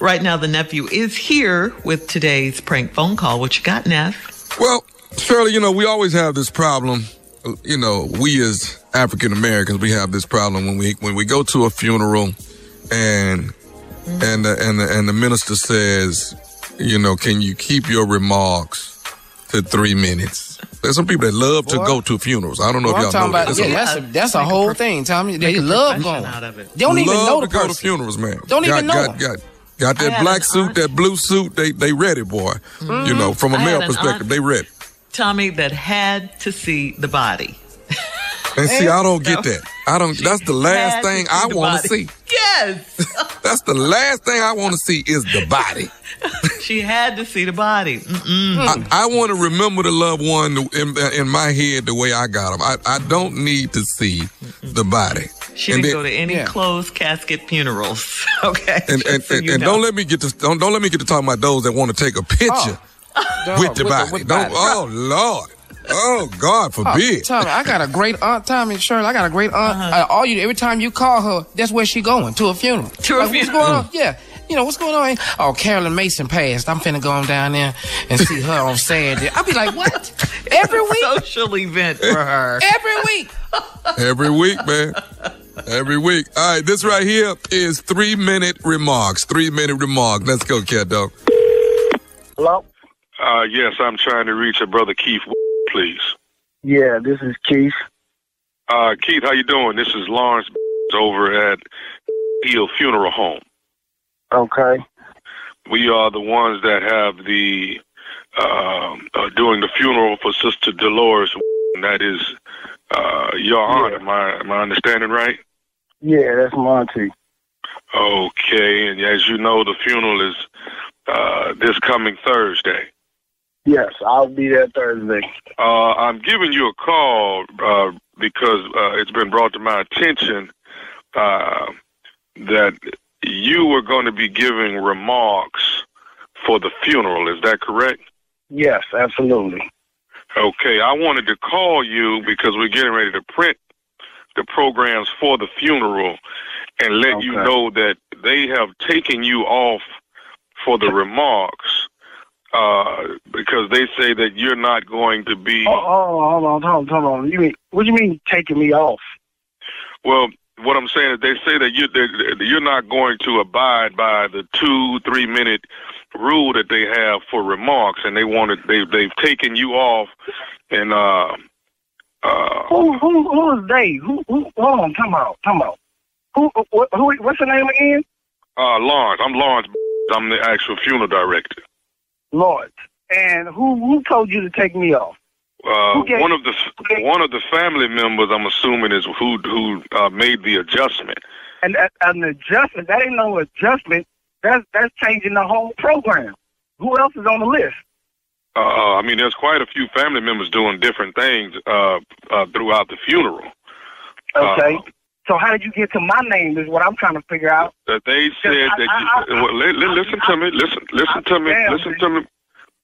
Right now, the nephew is here with today's prank phone call. What you got, Neff? Well, Shirley, you know, we always have this problem. You know, we as African Americans, we have this problem when we when we go to a funeral, and mm-hmm. and the, and the, and the minister says, you know, can you keep your remarks to three minutes? There's some people that love to go to funerals. I don't know Well, if y'all talking know about that. yeah, There's that's a that's a whole thing, Tommy. They love going. Out of it. They don't even love know the to go to funerals, man. Don't got, even know got, them. Got, that black suit, aunt- that blue suit. They they ready, boy. You mm-hmm. know, from a I male perspective, aunt- they ready. Tommy that had to see the body. And see, I don't get that. I don't. That's the last thing I want to see. Yes, That's the last thing I want to see is the body. she had to see the body. Mm-mm. I, I want to remember the loved one in, in my head the way I got them. I, I don't need to see the body. She And didn't then- go to any Yeah. closed casket funerals. Okay, And, Just and, so and, and don't let me get to don't, don't let me get to talking about those that want to take a picture Dog, with the body. with the Don't, body. oh Lord, oh God Oh, forbid. Tommy, I got a great aunt, Tommy Shirley. I got a great aunt. Uh, all you, every time you call her, that's where she going to a funeral. To a Like, What's funeral. going on? Yeah. You know what's going on? Oh, Carolyn Mason passed. I'm finna go on down there and see her on Saturday. I'll be like, what? Every week? social event for her. Every week? Every week, man. Every week. All right, this right here is three minute remarks. Three minute remarks. Let's go, cat dog. Hello? Uh, yes, I'm trying to reach a brother Keith, please. Yeah, this is Keith. Uh, Keith, how you doing? This is Lawrence over at Hill Funeral Home. Okay. We are the ones that have the um uh, doing the funeral for Sister Dolores. That is uh, your aunt. Am I am I understanding right? Yeah, that's Monty. Okay, and as you know, the funeral is uh, this coming Thursday. Yes, I'll be there Thursday. Uh, I'm giving you a call uh, because uh, it's been brought to my attention uh, that you were going to be giving remarks for the funeral. Is that correct? Yes, absolutely. Okay, I wanted to call you because we're getting ready to print the programs for the funeral and let you know that they have taken you off for the remarks uh, because they say that you're not going to be. Oh, oh, hold on, hold on, hold on. You mean what do you mean taking me off? Well, what I'm saying is they say that you that you're not going to abide by the two three minute rule that they have for remarks, and they wanted they they've taken you off, and uh, uh, Who who who is they? Who who hold on, come out, come out. Who what who what's the name again? uh, Lawrence. I'm Lawrence. I'm the actual funeral director. Lawrence. And who who told you to take me off? Uh, one of the one of the family members, I'm assuming, is who who uh, made the adjustment. And an adjustment, that ain't no adjustment. That's that's changing the whole program. Who else is on the list? Uh, I mean, there's quite a few family members doing different things uh, uh, throughout the funeral. Okay. Uh, so how did you get to my name is what I'm trying to figure out. that they said I- that. I- You, I- well, li- li- listen to me. Listen. Listen to me. Damn, Listen to me,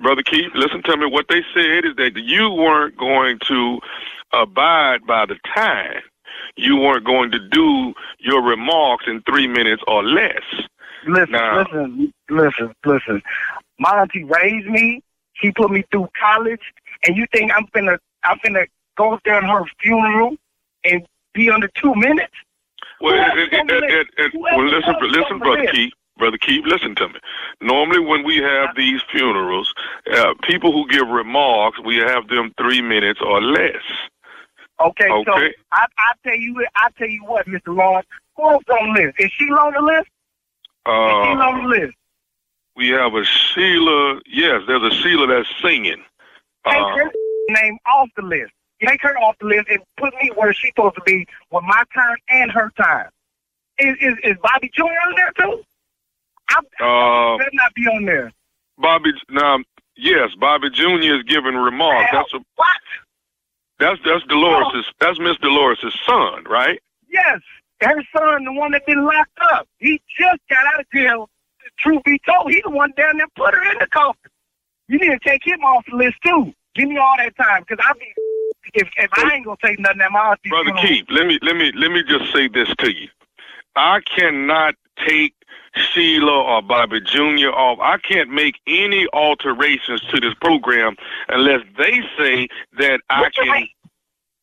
brother Keith. Listen to me. What they said is that you weren't going to abide by the time. You weren't going to do your remarks in three minutes or less. Listen, Nah. listen, listen, listen. My auntie raised me. She put me through college, and you think I'm finna I'm finna go up there in her funeral and be under two minutes? Well, it, it, on it, well listen, listen, brother list? Keith. Brother Keith, listen to me. Normally, when we have these funerals, uh, people who give remarks, we have them three minutes or less. Okay, so Okay. I I tell you what- I tell you what, Mr. Lawrence, who else on the list? Is she on the list? Uh, Is she on Uh, the list? we have a Sheila. Yes, there's a Sheila that's singing. Take Uh, her name off the list. Take her off the list and put me where she's supposed to be with my time and her time. Is is, is Bobby Jr. on there too? Uh, Better not be on there. Bobby, now, yes, Bobby Jr. is giving remarks. Hell, That's a, what? that's that's Dolores' that's Miss Dolores' son, right? Yes, her son, the one that been locked up. He just got out of jail. Truth be told, he the one down there put her in the coffin. You need to take him off the list too. Give me all that time, cause I'll be if if I ain't gonna take nothing at my auntie Brother Keith, let me let me let me just say this to you. I cannot take Sheila or Bobby Jr. off. I can't make any alterations to this program unless they say that I What you can. mean?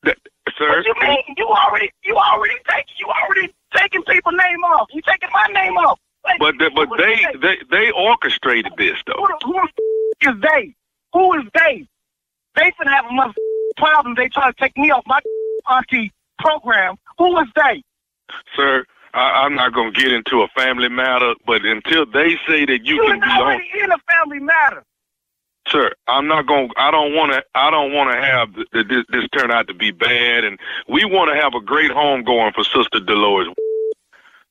That, sir, What you mean? You already you already take you already taking people's name off. You taking my name off. But the, but they, they they orchestrated this though. Who, the- who the f- is they? Who is they? They finna have a mother problem. They try to take me off my auntie program. Who is they? Sir, I, I'm not going to get into a family matter, but until they say that you You can be on, in a family matter. sir, I'm not going. I don't want to. I don't want to have th- th- this, this turn out to be bad, and we want to have a great home going for Sister Dolores.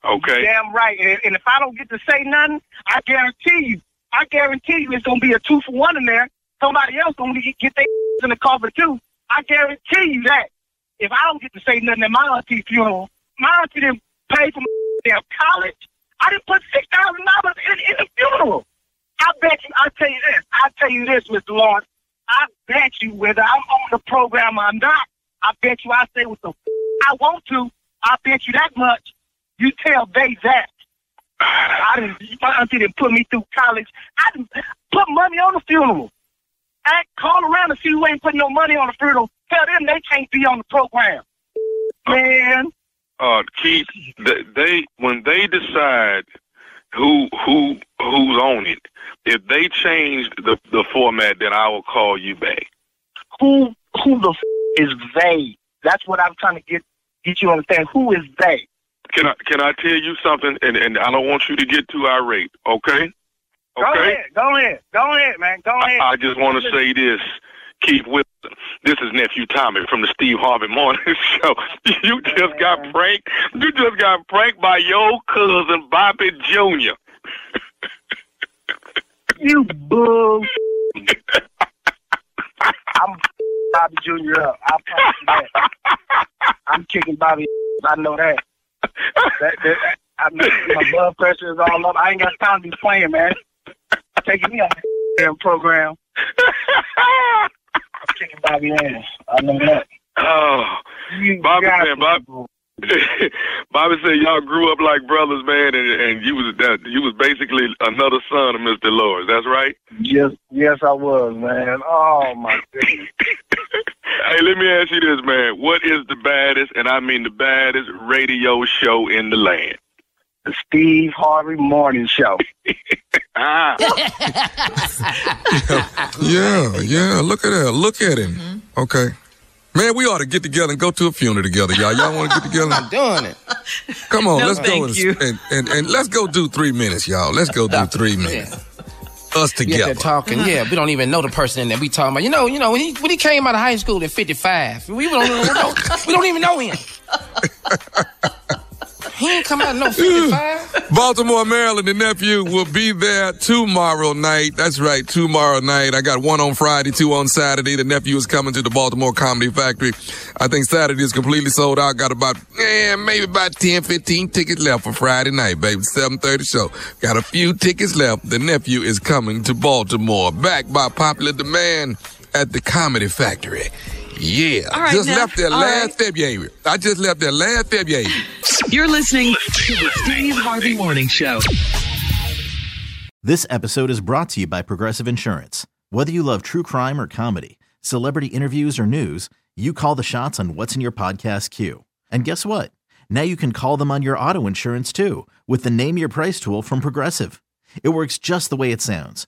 Okay. Damn right. And, and if I don't get to say nothing, I guarantee you, I guarantee you, it's gonna be a two for one in there. Somebody else gonna get, get their in the cover too. I guarantee you that. If I don't get to say nothing at my auntie's funeral, my auntie didn't pay for my damn college. I didn't put six thousand dollars in in the funeral. I bet you. I tell you this. I tell you this, Mr. Lawrence. I bet you, whether I'm on the program or not, I bet you I say what the f- I want to. I bet you that much. You tell they that. I didn't. My auntie didn't put me through college. I didn't put money on the funeral. I call around and see who ain't putting no money on the funeral. Tell them they can't be on the program. Man, uh, Keith, th- they when they decide who who who's on it, if they change the the format, then I will call you back. who who the f- is they? That's what I'm trying to get get you to understand. Who is they? Can I can I tell you something? And and I don't want you to get too irate. Okay. Okay. Go ahead, go ahead, go ahead, man, go ahead. I, I just want to say this, Keith This is nephew Tommy from the Steve Harvey Morning Show. You just got pranked. You just got pranked by your cousin Bobby Jr. You bull. I'm Bobby Jr. up. I promise you that. I'm kicking Bobby. I know that. that, that I know my blood pressure is all up. I ain't got time to be playing, man. Taking me on the damn program. Kicking Bobby ass. I know that. oh, You Bobby said, Bob- Bobby said y'all grew up like brothers, man, and and you was that you was basically another son of Mr. Lawrence. That's right. Yes, yes, I was, man. Oh my goodness. Hey, let me ask you this, man. What is the baddest, and I mean the baddest radio show in the land? The Steve Harvey Morning Show. Ah, Yeah, yeah. Look at that. Look at him. Okay. Man, we ought to get together and go to a funeral together, y'all. Y'all want to get together? I'm doing it. Come on, No, let's go and, you. and, and and let's go do three minutes, y'all. Let's go do three minutes. Us together. they're talking. Yeah, we don't even know the person in there. We talking about. You know, you know when he when he came out of high school in '55, we don't, we don't we don't even know him. He ain't come out no '55. Baltimore, Maryland, the nephew will be there tomorrow night. That's right, tomorrow night. I got one on Friday, two on Saturday. The nephew is coming to the Baltimore Comedy Factory. I think Saturday is completely sold out. Got about, eh, maybe about 10, 15 tickets left for Friday night, baby. 7.30 show. Got a few tickets left. The nephew is coming to Baltimore. Backed by popular demand at the Comedy Factory. Yeah. All right, just Neff. left there All last right. February. I just left there last February. You're listening to the Steve Harvey Morning Show. This episode is brought to you by Progressive Insurance. Whether you love true crime or comedy, celebrity interviews or news, you call the shots on what's in your podcast queue. And guess what? Now you can call them on your auto insurance too with the Name Your Price tool from Progressive. It works just the way it sounds.